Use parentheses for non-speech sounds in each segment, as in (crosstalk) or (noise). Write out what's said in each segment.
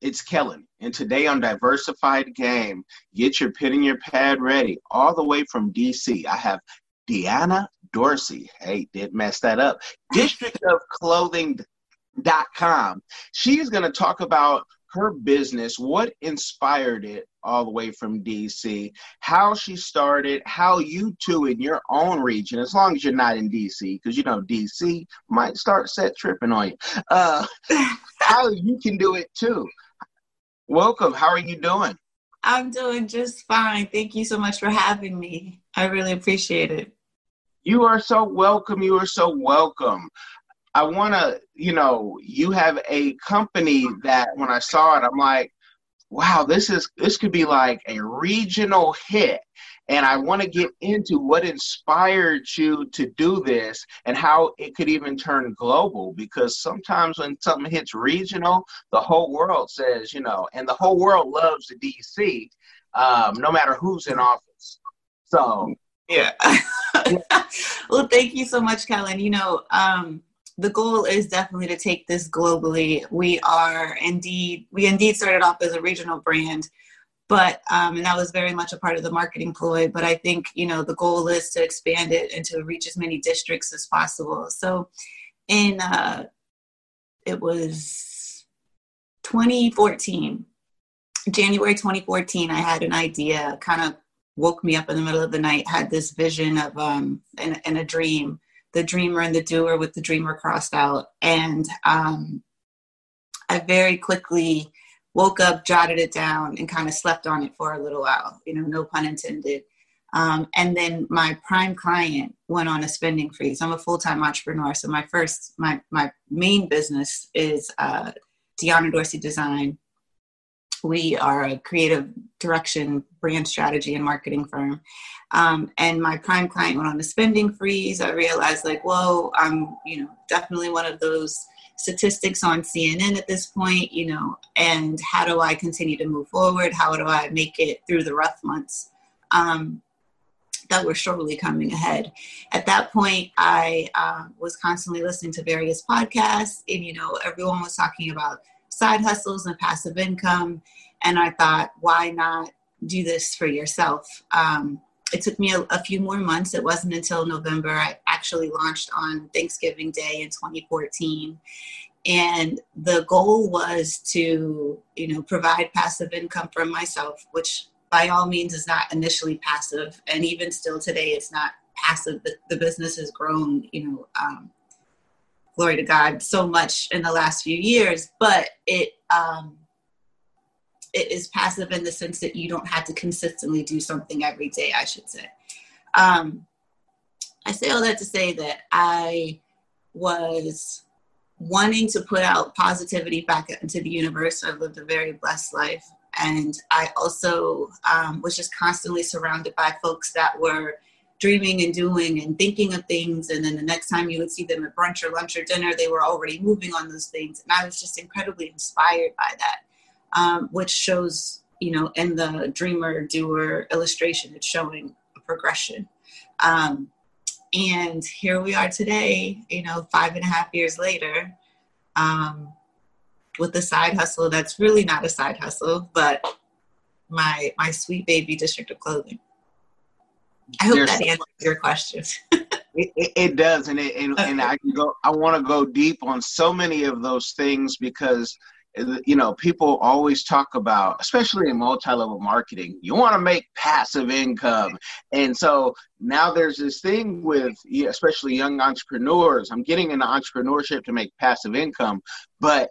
It's Kellen, and today on Diversified Game, get your pen and your pad ready. All the way from DC, I have Deanna Dorsey. Hey, did mess that up. District of Clothing.com. She's going to talk about her business, what inspired it all the way from DC, how she started, how you two in your own region, as long as you're not in DC, because you know DC might start set tripping on you. Uh, (laughs) how you can do it too. Welcome. How are you doing? I'm doing just fine. Thank you so much for having me. I really appreciate it. You are so welcome. You are so welcome. I want to, you know, you have a company that when I saw it, I'm like, wow, this is this could be like a regional hit. And I want to get into what inspired you to do this and how it could even turn global because sometimes when something hits regional, the whole world says, you know, and the whole world loves the DC, um, no matter who's in office. So, Yeah. (laughs) well, thank you so much, Kellen. You know, um, the goal is definitely to take this globally. We are indeed, we indeed started off as a regional brand, but, um, and that was very much a part of the marketing ploy. But I think, you know, the goal is to expand it and to reach as many districts as possible. So in, uh, it was 2014, January 2014, I had an idea, kind of woke me up in the middle of the night, had this vision of, um, and, and a dream the dreamer and the doer with the dreamer crossed out. And um, I very quickly woke up, jotted it down, and kind of slept on it for a little while, you know, no pun intended. Um, and then my prime client went on a spending freeze. I'm a full time entrepreneur. So my first, my, my main business is uh, Deanna Dorsey Design. We are a creative direction, brand strategy, and marketing firm. Um, and my prime client went on a spending freeze. I realized, like, whoa, I'm, you know, definitely one of those statistics on CNN at this point, you know, and how do I continue to move forward? How do I make it through the rough months um, that were surely coming ahead? At that point, I uh, was constantly listening to various podcasts, and, you know, everyone was talking about side hustles and passive income. And I thought, why not do this for yourself? Um, it took me a, a, few more months. It wasn't until November I actually launched on Thanksgiving Day in 2014. And the goal was to, you know, provide passive income for myself, which by all means is not initially passive. And even still today, it's not passive. The, the business has grown, you know, um, glory to God, so much in the last few years, but it, um, it is passive in the sense that you don't have to consistently do something every day, I should say. Um, I say all that to say that I was wanting to put out positivity back into the universe. I've lived a very blessed life. And I also um, was just constantly surrounded by folks that were dreaming and doing and thinking of things. And then the next time you would see them at brunch or lunch or dinner, they were already moving on those things. And I was just incredibly inspired by that um, which shows, you know, in the dreamer doer illustration, it's showing a progression. Um, and here we are today, you know, five and a half years later, um, with a side hustle that's really not a side hustle, but my my sweet baby district of clothing. I hope There's- that answers your question. (laughs) It, it, it does, and it, and, and I can go. I want to go deep on so many of those things because you know people always talk about, especially in multi-level marketing, you want to make passive income, and so now there's this thing with especially young entrepreneurs. I'm getting into entrepreneurship to make passive income, but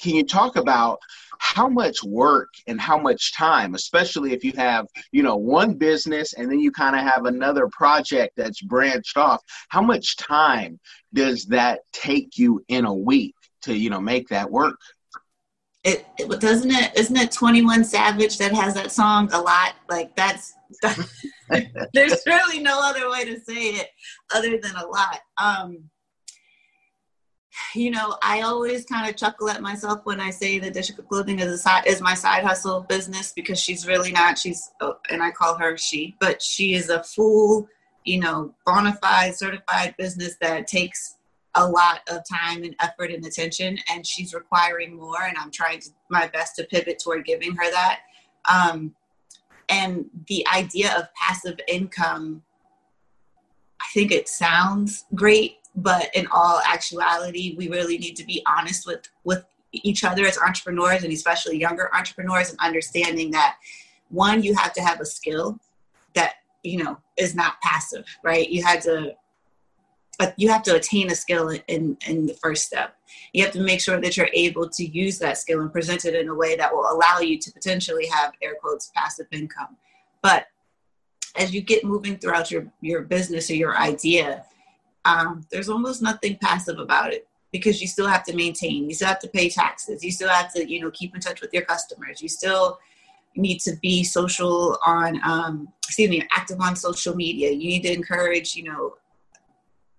can you talk about how much work and how much time especially if you have you know one business and then you kind of have another project that's branched off how much time does that take you in a week to you know make that work it, it doesn't it isn't it 21 savage that has that song a lot like that's (laughs) There's really no other way to say it other than a lot. Um, you know, I always kind of chuckle at myself when I say that District of Clothing is a side, is my side hustle business because she's really not. She's oh, and I call her she, but she is a full, you know, bona fide certified business that takes a lot of time and effort and attention, and she's requiring more. And I'm trying to my best to pivot toward giving her that. Um, and the idea of passive income, I think it sounds great but in all actuality we really need to be honest with with each other as entrepreneurs and especially younger entrepreneurs and understanding that one you have to have a skill that you know is not passive right you had to uh, you have to attain a skill in in the first step. You have to make sure that you're able to use that skill and present it in a way that will allow you to potentially have air quotes passive income. But as you get moving throughout your your business or your idea um, there's almost nothing passive about it because you still have to maintain. You still have to pay taxes. You still have to you know keep in touch with your customers. You still need to be social on um, excuse me active on social media. You need to encourage you know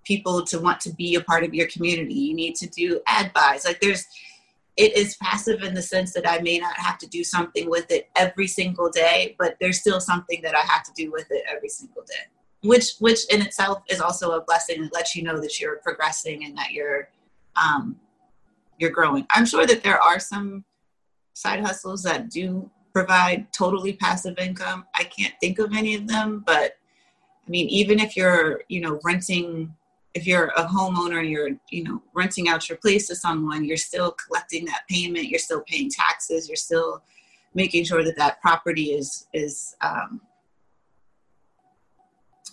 people to want to be a part of your community you need to do ad buys like there's it is passive in the sense that i may not have to do something with it every single day but there's still something that i have to do with it every single day which which in itself is also a blessing and lets you know that you're progressing and that you're um, you're growing. I'm sure that there are some side hustles that do provide totally passive income. I can't think of any of them, but I mean, even if you're, you know, renting, if you're a homeowner and you're, you know, renting out your place to someone, you're still collecting that payment. You're still paying taxes. You're still making sure that that property is is um,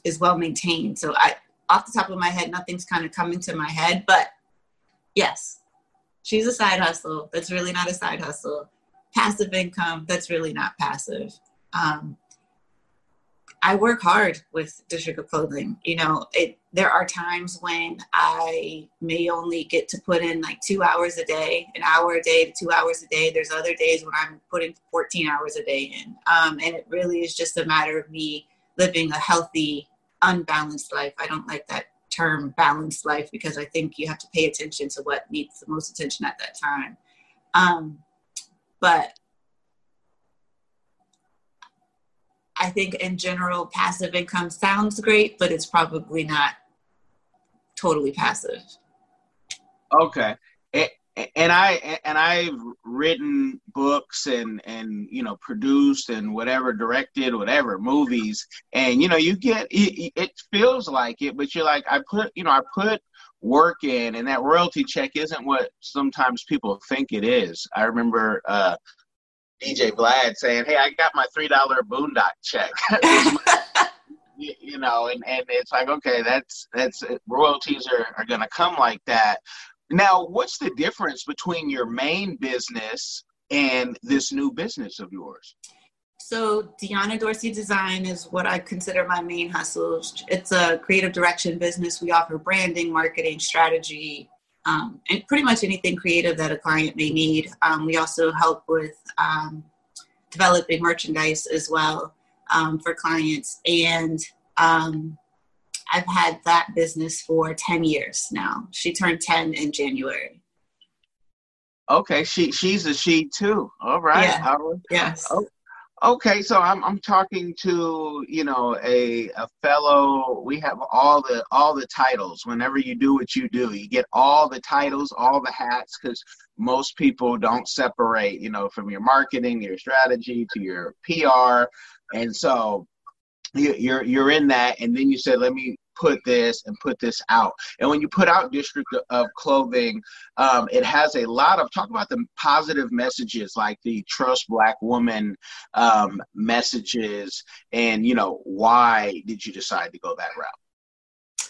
is well maintained. So I, off the top of my head, nothing's kind of coming to my head, but yes, she's a side hustle. That's really not a side hustle. Passive income. That's really not passive. Um, I work hard with District of Clothing. You know, it. There are times when I may only get to put in like two hours a day, an hour a day to two hours a day. There's other days when I'm putting 14 hours a day in, um, and it really is just a matter of me living a healthy unbalanced life. I don't like that term balanced life because I think you have to pay attention to what needs the most attention at that time. Um, but I think in general, passive income sounds great, but it's probably not totally passive. Okay and I and I've written books and and you know produced and whatever directed whatever movies and you know you get it, it feels like it but you're like I put you know I put work in and that royalty check isn't what sometimes people think it is. I remember uh, DJ Vlad saying, "Hey, I got my three dollar Boondock check." (laughs) you know, and, and it's like, okay, that's that's royalties are, are going to come like that. Now, what's the difference between your main business and this new business of yours? So, Deanna Dorsey Design is what I consider my main hustle. It's a creative direction business. We offer branding, marketing, strategy, um, and pretty much anything creative that a client may need. Um, we also help with um, developing merchandise as well um, for clients. And um, I've had that business for 10 years now. She turned 10 in January. Okay, she she's a she too. All right. Yeah. Yes. Oh, okay, so I'm I'm talking to, you know, a a fellow we have all the all the titles. Whenever you do what you do, you get all the titles, all the hats cuz most people don't separate, you know, from your marketing, your strategy to your PR. And so you're you're in that and then you said let me put this and put this out. And when you put out District of Clothing, um, it has a lot of talk about the positive messages like the trust black woman um, messages. And, you know, why did you decide to go that route?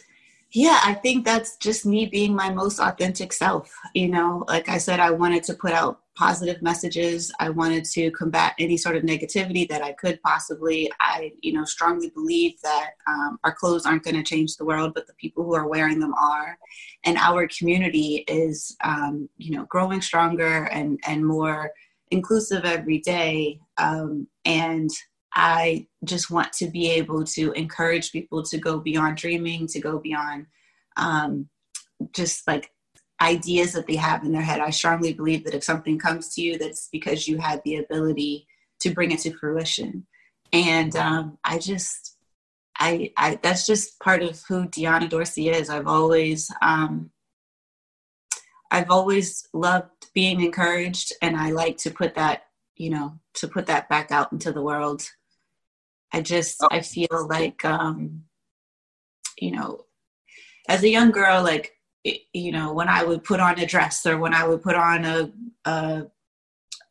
Yeah, I think that's just me being my most authentic self. You know, like I said, I wanted to put out positive messages. I wanted to combat any sort of negativity that I could possibly. I, you know, strongly believe that um, our clothes aren't going to change the world, but the people who are wearing them are. And our community is, um, you know, growing stronger and and more inclusive every day. Um, and I just want to be able to encourage people to go beyond dreaming, to go beyond um, just like ideas that they have in their head. I strongly believe that if something comes to you, that's because you had the ability to bring it to fruition. And um, I just, I, I, that's just part of who Deanna Dorsey is. I've always, um, I've always loved being encouraged, and I like to put that, you know, to put that back out into the world. I just. I feel like, um, you know, as a young girl, like you know, when I would put on a dress or when I would put on a, a,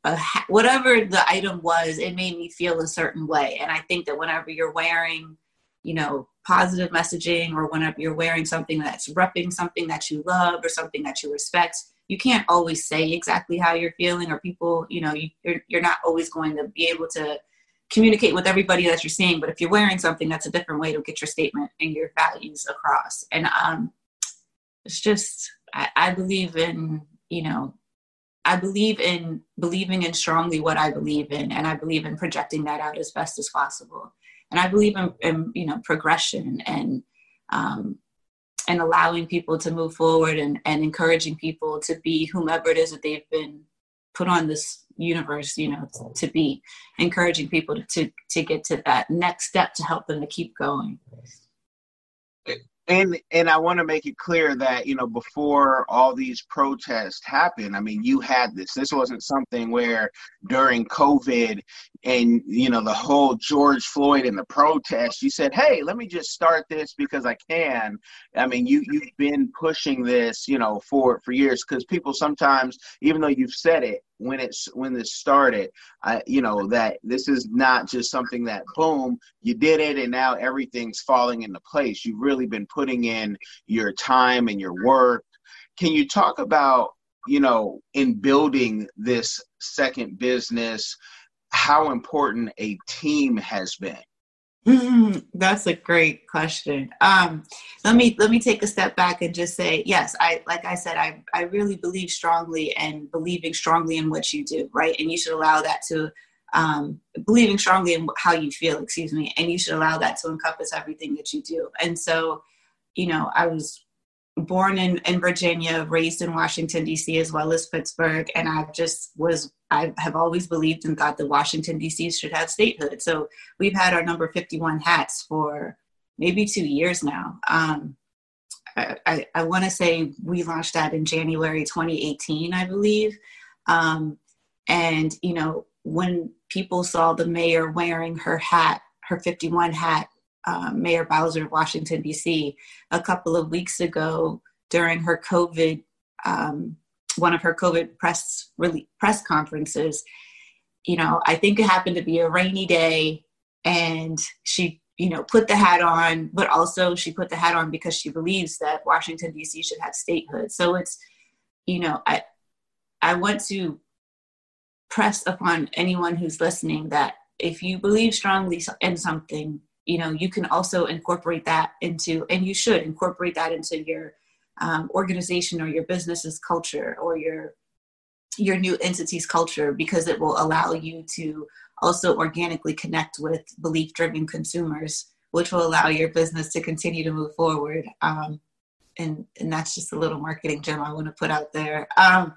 a whatever the item was, it made me feel a certain way. And I think that whenever you're wearing, you know, positive messaging or whenever you're wearing something that's repping something that you love or something that you respect, you can't always say exactly how you're feeling or people, you know, you, you're, you're not always going to be able to communicate with everybody that you're seeing. But if you're wearing something, that's a different way to get your statement and your values across. And um, it's just I, I believe in you know I believe in believing in strongly what I believe in, and I believe in projecting that out as best as possible. And I believe in, in you know progression and um, and allowing people to move forward and, and encouraging people to be whomever it is that they've been put on this universe, you know, to, to be encouraging people to, to to get to that next step to help them to keep going and and I want to make it clear that you know before all these protests happened, I mean you had this. This wasn't something where during COVID and you know the whole George Floyd and the protests, you said, "Hey, let me just start this because I can." I mean you you've been pushing this you know for for years because people sometimes even though you've said it when it's when this started I, you know that this is not just something that boom you did it and now everything's falling into place. You've really been putting in your time and your work. Can you talk about you know in building this second business how important a team has been that's a great question. Um, let me let me take a step back and just say, yes, I like I said, I I really believe strongly and believing strongly in what you do, right? And you should allow that to um, believing strongly in how you feel, excuse me, and you should allow that to encompass everything that you do. And so, you know, I was born in, in Virginia, raised in Washington, D.C., as well as Pittsburgh. And I just was, I have always believed and thought that Washington, D.C. should have statehood. So we've had our number 51 hats for maybe two years now. Um, I, I, I want to say we launched that in January 2018, I believe. Um, and, you know, when people saw the mayor wearing her hat, her 51 hat, um, Mayor Bowser of Washington, D.C., a couple of weeks ago during her COVID, um, one of her COVID press press conferences. You know, I think it happened to be a rainy day, and she, you know, put the hat on, but also she put the hat on because she believes that Washington D.C. should have statehood. So it's, you know, I, I want to press upon anyone who's listening that if you believe strongly in something you know you can also incorporate that into and you should incorporate that into your um, organization or your business's culture or your your new entity's culture because it will allow you to also organically connect with belief driven consumers which will allow your business to continue to move forward um, and and that's just a little marketing gem i want to put out there um,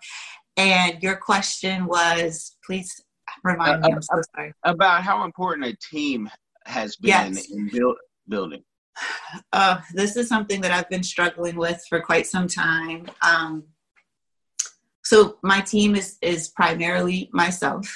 and your question was please remind uh, me i'm so sorry about how important a team has been yes. in build, building? Uh, this is something that I've been struggling with for quite some time. Um, so my team is is primarily myself,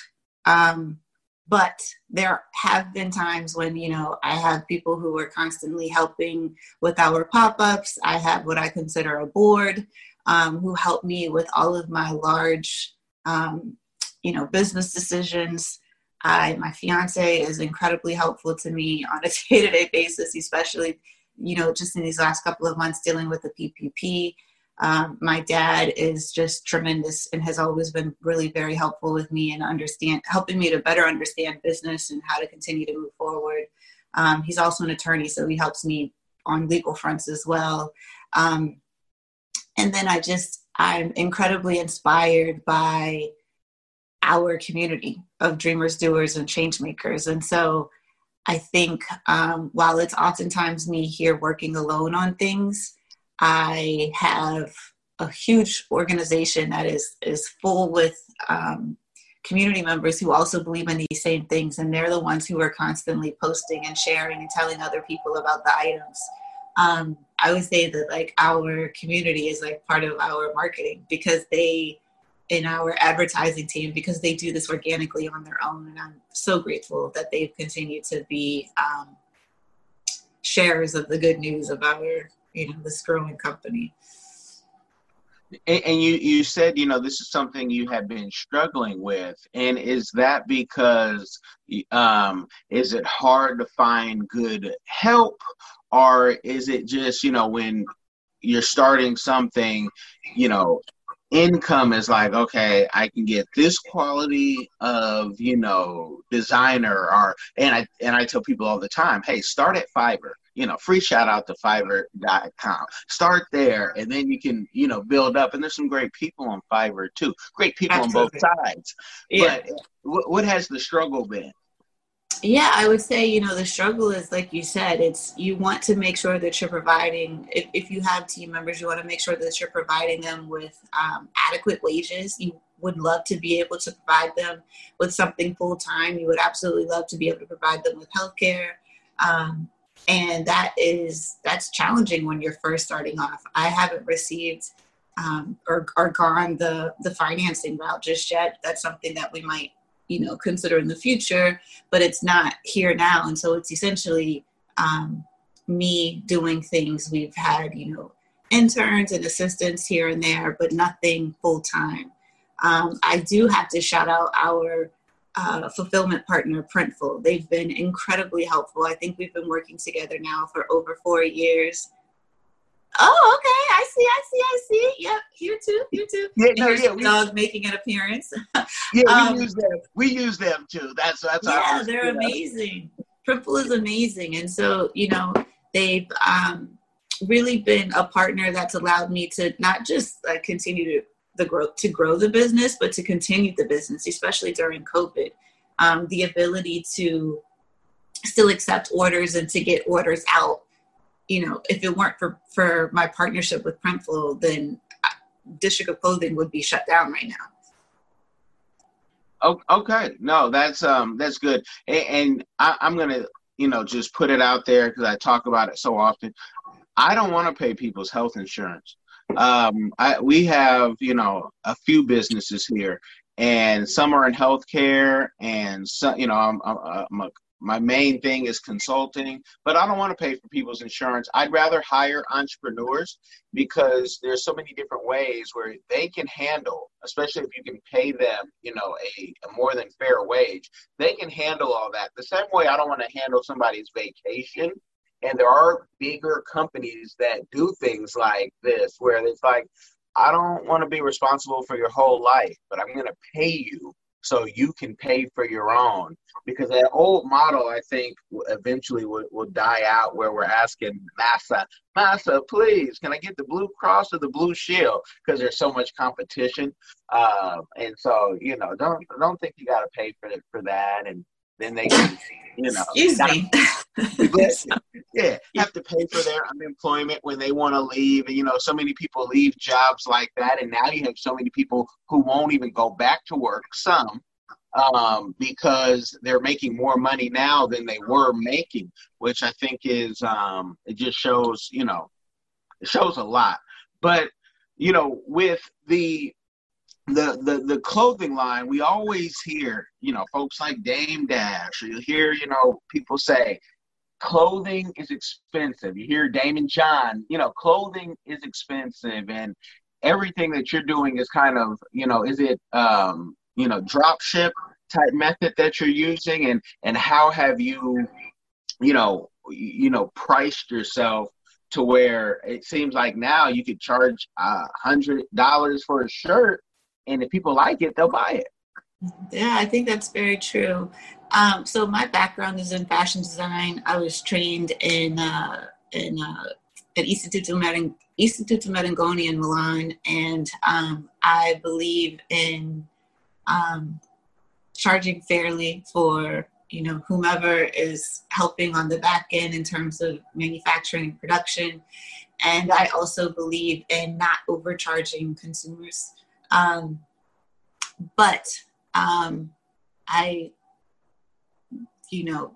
um, but there have been times when you know I have people who are constantly helping with our pop ups. I have what I consider a board um, who help me with all of my large, um, you know, business decisions. I, my fiance is incredibly helpful to me on a day to day basis, especially, you know, just in these last couple of months dealing with the PPP. Um, my dad is just tremendous and has always been really very helpful with me and understand helping me to better understand business and how to continue to move forward. Um, he's also an attorney, so he helps me on legal fronts as well. Um, and then I just I'm incredibly inspired by our community of dreamers, doers, and change makers. And so, I think um, while it's oftentimes me here working alone on things, I have a huge organization that is is full with um, community members who also believe in these same things, and they're the ones who are constantly posting and sharing and telling other people about the items. Um, I would say that like our community is like part of our marketing because they in our advertising team because they do this organically on their own and i'm so grateful that they've continued to be um, shares of the good news of our you know this growing company. And, and you you said you know this is something you have been struggling with and is that because um is it hard to find good help? Or is it just you know when you're starting something you know income is like okay i can get this quality of you know designer or and i and i tell people all the time hey start at fiverr. You know free shout out to fiverr.com start there and then you can you know build up. And there's some great people on fiverr too. Great people Absolutely. on both sides. Yeah. but eh, what has the struggle been yeah i would say you know the struggle is like you said it's you want to make sure that you're providing if, if you have team members you want to make sure that you're providing them with um, adequate wages. You would love to be able to provide them with something full time you would absolutely love to be able to provide them with health care um, and that is that's challenging when you're first starting off. I haven't received um, or, or gone the the financing route just yet. That's something that we might you know consider in the future but it's not here now. And so it's essentially um, me doing things. We've had you know interns and assistants here and there but nothing full time um, i do have to shout out our uh, fulfillment partner printful. They've been incredibly helpful. I think we've been working together now for over four years Oh, okay. I see. I see. I see. Yep. Here too. Here too. Yeah, no, yeah. We, dog making an appearance. (laughs) yeah, um, we use them. We use them too. That's that's. Yeah, they're amazing. Printful is amazing, and so you know they've um, really been a partner that's allowed me to not just uh, continue to the growth to grow the business, but to continue the business, especially during COVID. Um, the ability to still accept orders and to get orders out you know, if it weren't for for my partnership with Printful, then uh, District of Clothing would be shut down right now. Okay, no, that's um that's good, and, and I, I'm gonna you know just put it out there because I talk about it so often. I don't want to pay people's health insurance. Um, I, we have you know a few businesses here, and some are in healthcare, and some you know I'm, I'm a my main thing is consulting, but I don't want to pay for people's insurance. I'd rather hire entrepreneurs because there's so many different ways where they can handle, especially if you can pay them, you know, a, a more than fair wage. They can handle all that. The same way I don't want to handle somebody's vacation. And there are bigger companies that do things like this where it's like, I don't want to be responsible for your whole life, but I'm going to pay you so you can pay for your own. Because that old model i think eventually will, will die out where we're asking massa massa please can i get the blue cross or the blue shield? Because there's so much competition. Uh, and so you know don't don't think you got to pay for it for that and then they can, you know, excuse me. (laughs) yeah, have to pay for their unemployment when they want to leave. And, you know, so many people leave jobs like that, and now you have so many people who won't even go back to work. Some um, because they're making more money now than they were making, which I think is um, it just shows, you know, it shows a lot. But you know, with the the, the the clothing line, we always hear, you know, folks like Dame Dash, you hear, you know, people say clothing is expensive. You hear Daymond John, you know, clothing is expensive and everything that you're doing is kind of, you know, is it um, you know, drop ship type method that you're using and and how have you, you know, you know, priced yourself to where it seems like now you could charge a hundred dollars for a shirt and if people like it, they'll buy it. Yeah, I think that's very true. Um, so my background is in fashion design. I was trained in uh, in uh, at Istituto Marang- Istituto Marangoni in Milan, and um, I believe in um, charging fairly for you know, whomever is helping on the back end in terms of manufacturing and production. And I also believe in not overcharging consumers. Um, but um, I, you know,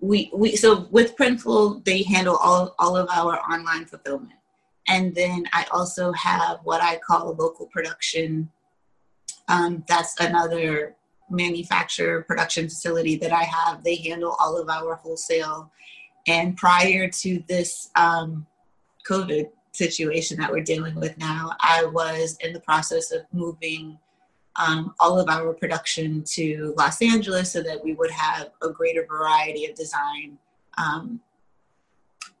we, we so with Printful, they handle all, all of our online fulfillment. And then I also have what I call local production. Um, that's another manufacturer production facility that I have. They handle all of our wholesale. And prior to this um, COVID situation that we're dealing with now, I was in the process of moving um, all of our production to Los Angeles so that we would have a greater variety of design um,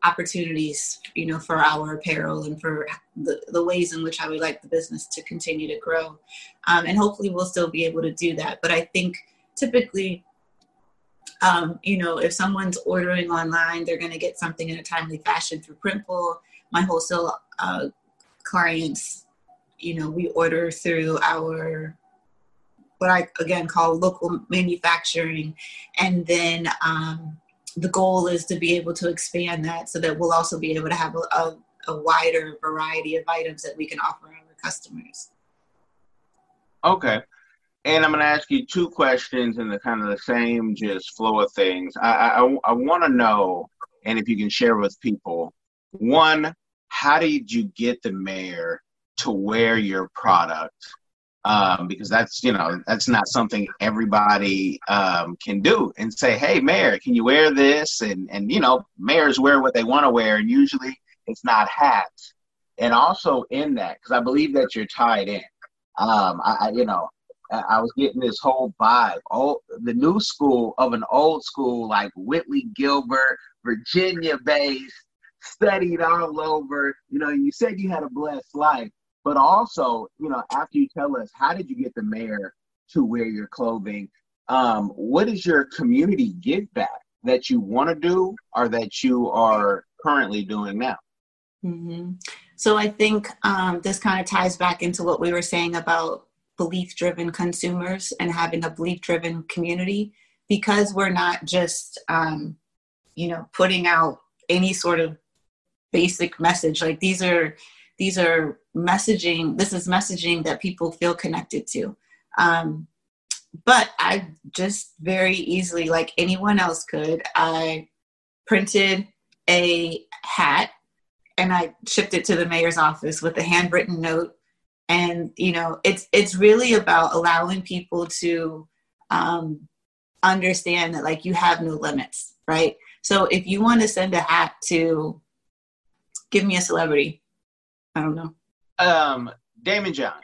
opportunities, you know, for our apparel and for the, the ways in which I would like the business to continue to grow. Um, and hopefully we'll still be able to do that. But I think typically, um, you know, if someone's ordering online, they're going to get something in a timely fashion through Printful. My wholesale uh, clients, you know, we order through our what I again call local manufacturing, and then um, the goal is to be able to expand that so that we'll also be able to have a, a, a wider variety of items that we can offer our customers. Okay. And I'm going to ask you two questions in the kind of the same just flow of things. I, I, I want to know, and if you can share with people, one, how did you get the mayor to wear your product? Um, because that's you know that's not something everybody um, can do and say hey mayor can you wear this? And and you know mayors wear what they want to wear and usually it's not hats. And also in that because i believe that you're tied in. Um, I, I, you know I, was getting this whole vibe. Oh the new school of an old school like whitley gilbert virginia based studied all over. You know you said you had a blessed life but also, you know, after you tell us how did you get the mayor to wear your clothing, um, what is your community give back that you want to do or that you are currently doing now? Mm-hmm. So I think um, this kind of ties back into what we were saying about belief driven consumers and having a belief driven community because we're not just, um, you know, putting out any sort of basic message. Like these are these are messaging this is messaging that people feel connected to. Um, but i just very easily like anyone else could i printed a hat and i shipped it to the mayor's office with a handwritten note. And you know it's it's really about allowing people to um, understand that like you have no limits right? So if you want to send a hat to give me a celebrity. I don't know um, Daymond John.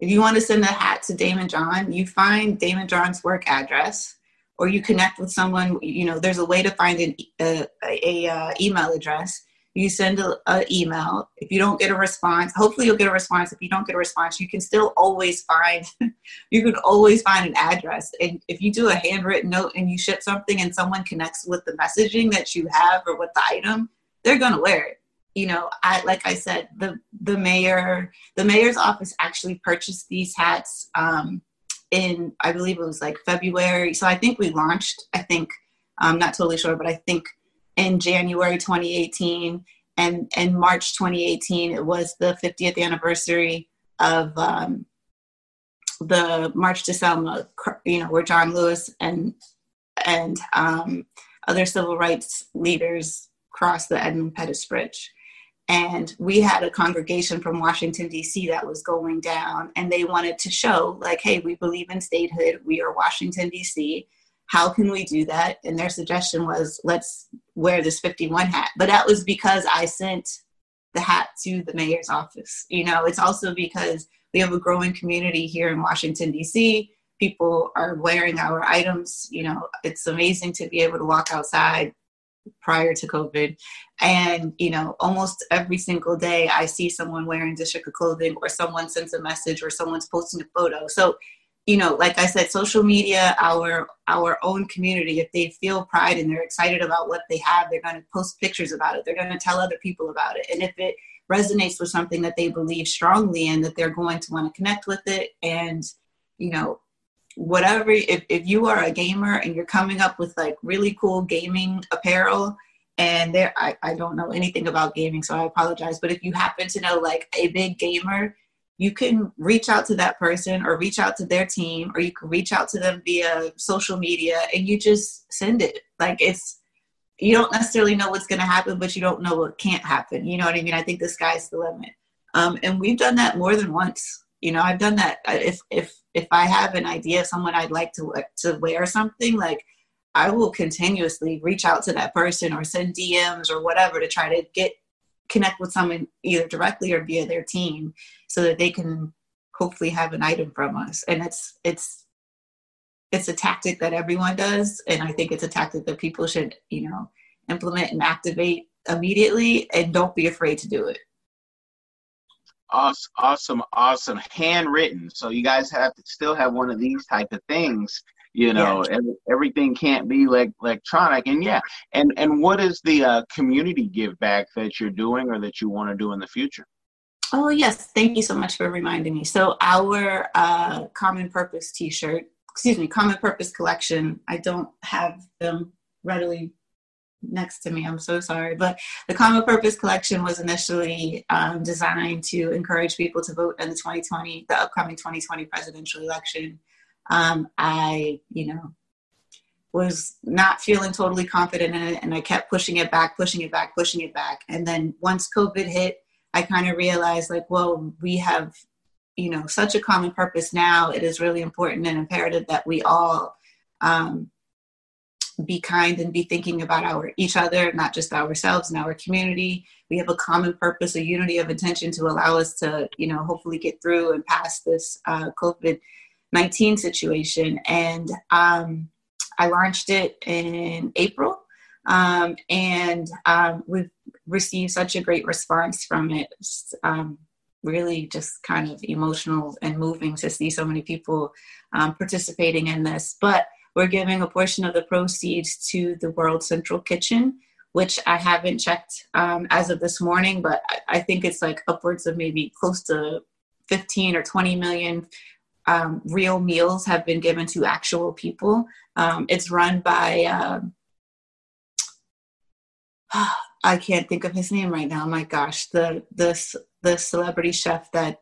If you want to send a hat to Daymond John, you find Daymond John's work address, or you connect with someone. You know, there's a way to find an a, a, a uh, email address. You send an email. If you don't get a response, hopefully you'll get a response. If you don't get a response, you can still always find. (laughs) you can always find an address. And if you do a handwritten note and you ship something, and someone connects with the messaging that you have or with the item, they're gonna wear it you know, I like I said, the the mayor, the mayor's office actually purchased these hats um, in I believe it was like February. So I think we launched. I think I'm not totally sure, but I think in January 2018 and in March 2018 it was the 50th anniversary of um, the March to Selma. You know, where John Lewis and and um, other civil rights leaders crossed the Edmund Pettus Bridge and we had a congregation from Washington D.C. that was going down, and they wanted to show like, hey, we believe in statehood. We are Washington D.C. How can we do that? And their suggestion was, let's wear this 51 hat. But that was because I sent the hat to the mayor's office. You know, it's also because we have a growing community here in Washington D.C. People are wearing our items. You know, it's amazing to be able to walk outside prior to COVID. And, you know, almost every single day I see someone wearing District of clothing or someone sends a message or someone's posting a photo. So, you know, like I said, social media, our our own community, if they feel pride and they're excited about what they have, they're going to post pictures about it. They're going to tell other people about it. And if it resonates with something that they believe strongly in, that they're going to want to connect with it and, you know, whatever if, if you are a gamer and you're coming up with like really cool gaming apparel and there I, I don't know anything about gaming so i apologize but if you happen to know like a big gamer you can reach out to that person or reach out to their team or you can reach out to them via social media and you just send it. Like it's you don't necessarily know what's going to happen but you don't know what can't happen. You know what i mean? I think the sky's the limit. Um, and we've done that more than once you know i've done that. If if if i have an idea of someone i'd like to uh, to wear something like i will continuously reach out to that person or send dms or whatever to try to get connect with someone either directly or via their team so that they can hopefully have an item from us. And it's it's it's a tactic that everyone does and i think it's a tactic that people should you know implement and activate immediately and don't be afraid to do it awesome awesome awesome handwritten. So you guys have to still have one of these type of things you know yeah. every, everything can't be like electronic. And yeah and and what is the uh, community give back that you're doing or that you want to do in the future? Oh yes. Thank you so much for reminding me. So our uh, common purpose t-shirt excuse me common purpose collection i don't have them readily next to me i'm so sorry but the common purpose collection was initially um, designed to encourage people to vote in the 2020 the upcoming 2020 presidential election um, I, you know, was not feeling totally confident in it and I kept pushing it back, pushing it back, pushing it back. And then once COVID hit, I kind of realized like, well, we have, you know, such a common purpose now. It is really important and imperative that we all um, be kind and be thinking about our each other, not just ourselves and our community. We have a common purpose, a unity of intention to allow us to, you know, hopefully get through and pass this uh, COVID 19 situation. And um, I launched it in April. Um, and um, we've received such a great response from it. Um, really just kind of emotional and moving to see so many people um, participating in this. But we're giving a portion of the proceeds to the World Central Kitchen, which I haven't checked um, as of this morning, but I, I think it's like upwards of maybe close to 15 or 20 million um, real meals have been given to actual people. Um, it's run by, um, (sighs) I can't think of his name right now. My gosh, the the the celebrity chef that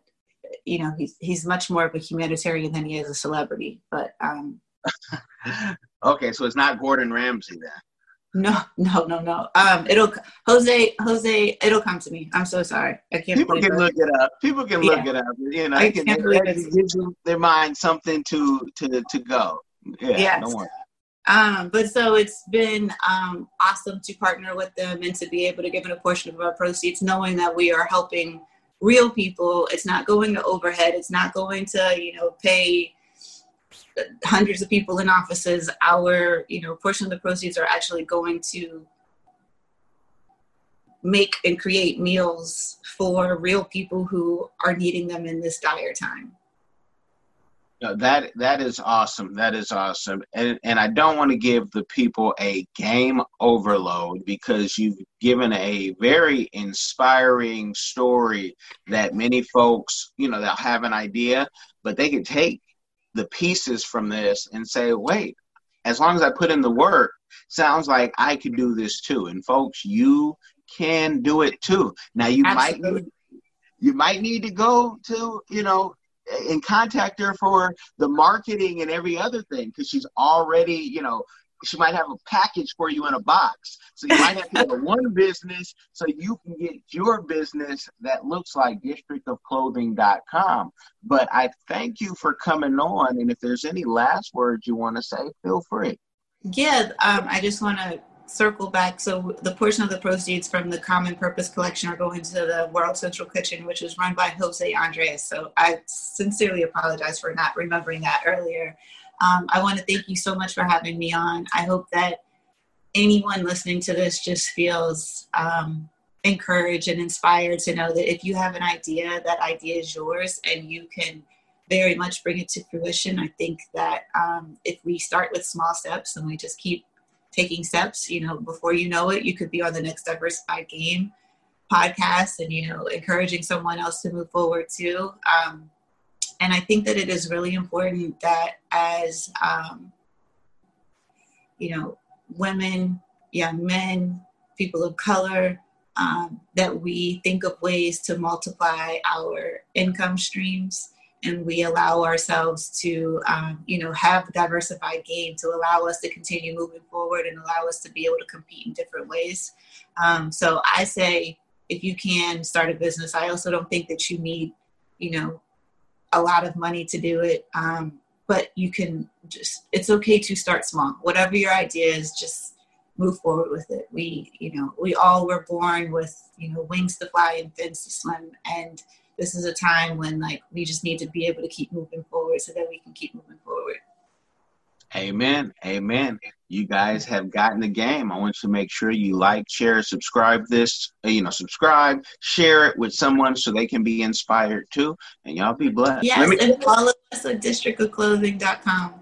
you know he's he's much more of a humanitarian than he is a celebrity. But um, (laughs) okay, so it's not Gordon Ramsay then. No, no, no, no. Um, it'll Jose, Jose. It'll come to me. I'm so sorry. I can't. People can it. look it up. People can look it up. You know, I can, can't believe it gives their mind something to to to go. Yeah. Yes. Don't worry. Um, but so it's been um, awesome to partner with them and to be able to give them a portion of our proceeds, knowing that we are helping real people. It's not going to overhead. It's not going to you know pay hundreds of people in offices, our you know portion of the proceeds are actually going to make and create meals for real people who are needing them in this dire time. No, that that is awesome. That is awesome. And and I don't want to give the people a game overload because you've given a very inspiring story that many folks, you know, they'll have an idea, but they can take the pieces from this and say, wait, as long as I put in the work, sounds like I could do this too. And folks, you can do it too. Now you Absolutely. might need, you might need to go to, you know, and contact her for the marketing and every other thing because she's already, you know, she might have a package for you in a box. So you might have to go (laughs) one business so you can get your business that looks like districtofclothing.com. But I thank you for coming on. And if there's any last words you want to say, feel free. Yeah, um, I just want to circle back. So the portion of the proceeds from the Common Purpose Collection are going to the World Central Kitchen, which is run by Jose Andres. So I sincerely apologize for not remembering that earlier. Um, I want to thank you so much for having me on. I hope that anyone listening to this just feels um, encouraged and inspired to know that if you have an idea, that idea is yours and you can very much bring it to fruition. I think that um, if we start with small steps and we just keep taking steps, you know, before you know it, you could be on the next diversified game podcast and, you know, encouraging someone else to move forward too. Um, and I think that it is really important that as um, you know, women, young men, people of color, um, that we think of ways to multiply our income streams and we allow ourselves to um, you know have diversified game to allow us to continue moving forward and allow us to be able to compete in different ways. Um, so i say if you can start a business i also don't think that you need you know a lot of money to do it um, but you can just it's okay to start small. Whatever your idea is just move forward with it. We you know we all were born with you know wings to fly and fins to swim. And this is a time when like we just need to be able to keep moving forward so that we can keep moving forward Amen. Amen. You guys have gotten the game. I want you to make sure you like, share, subscribe this, uh, you know, subscribe, share it with someone so they can be inspired too. And y'all be blessed. Yes, me- and follow us at districtofclothing.com.